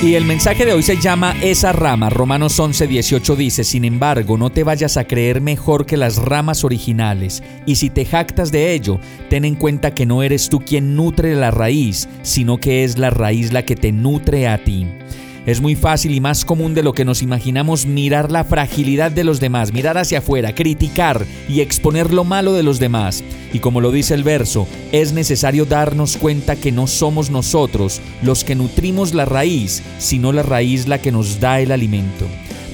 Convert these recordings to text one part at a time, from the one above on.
Y el mensaje de hoy se llama Esa rama. Romanos 11, 18 dice, Sin embargo, no te vayas a creer mejor que las ramas originales, y si te jactas de ello, ten en cuenta que no eres tú quien nutre la raíz, sino que es la raíz la que te nutre a ti. Es muy fácil y más común de lo que nos imaginamos mirar la fragilidad de los demás, mirar hacia afuera, criticar y exponer lo malo de los demás. Y como lo dice el verso, es necesario darnos cuenta que no somos nosotros los que nutrimos la raíz, sino la raíz la que nos da el alimento.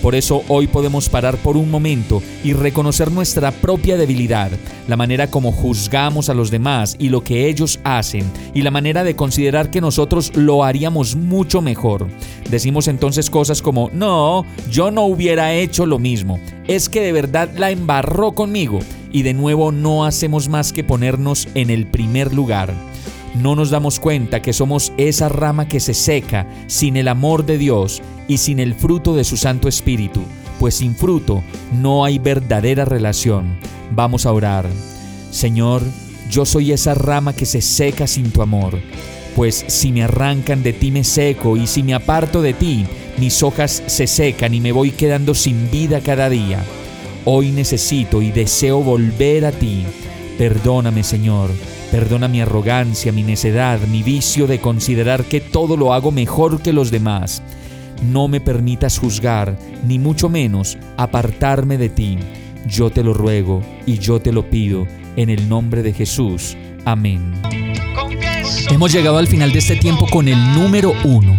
Por eso hoy podemos parar por un momento y reconocer nuestra propia debilidad, la manera como juzgamos a los demás y lo que ellos hacen, y la manera de considerar que nosotros lo haríamos mucho mejor. Decimos entonces cosas como, no, yo no hubiera hecho lo mismo, es que de verdad la embarró conmigo, y de nuevo no hacemos más que ponernos en el primer lugar no nos damos cuenta que somos esa rama que se seca sin el amor de Dios y sin el fruto de su Santo Espíritu, pues sin fruto no hay verdadera relación. Vamos a orar. Señor, yo soy esa rama que se seca sin tu amor, pues si me arrancan de ti me seco y si me aparto de ti, mis hojas se secan y me voy quedando sin vida cada día. Hoy necesito y deseo volver a ti. Perdóname, Señor Perdona mi arrogancia, mi necedad, mi vicio de considerar que todo lo hago mejor que los demás. No me permitas juzgar, ni mucho menos apartarme de ti. Yo te lo ruego y yo te lo pido, en el nombre de Jesús. Amén. Hemos llegado al final de este tiempo con el número uno.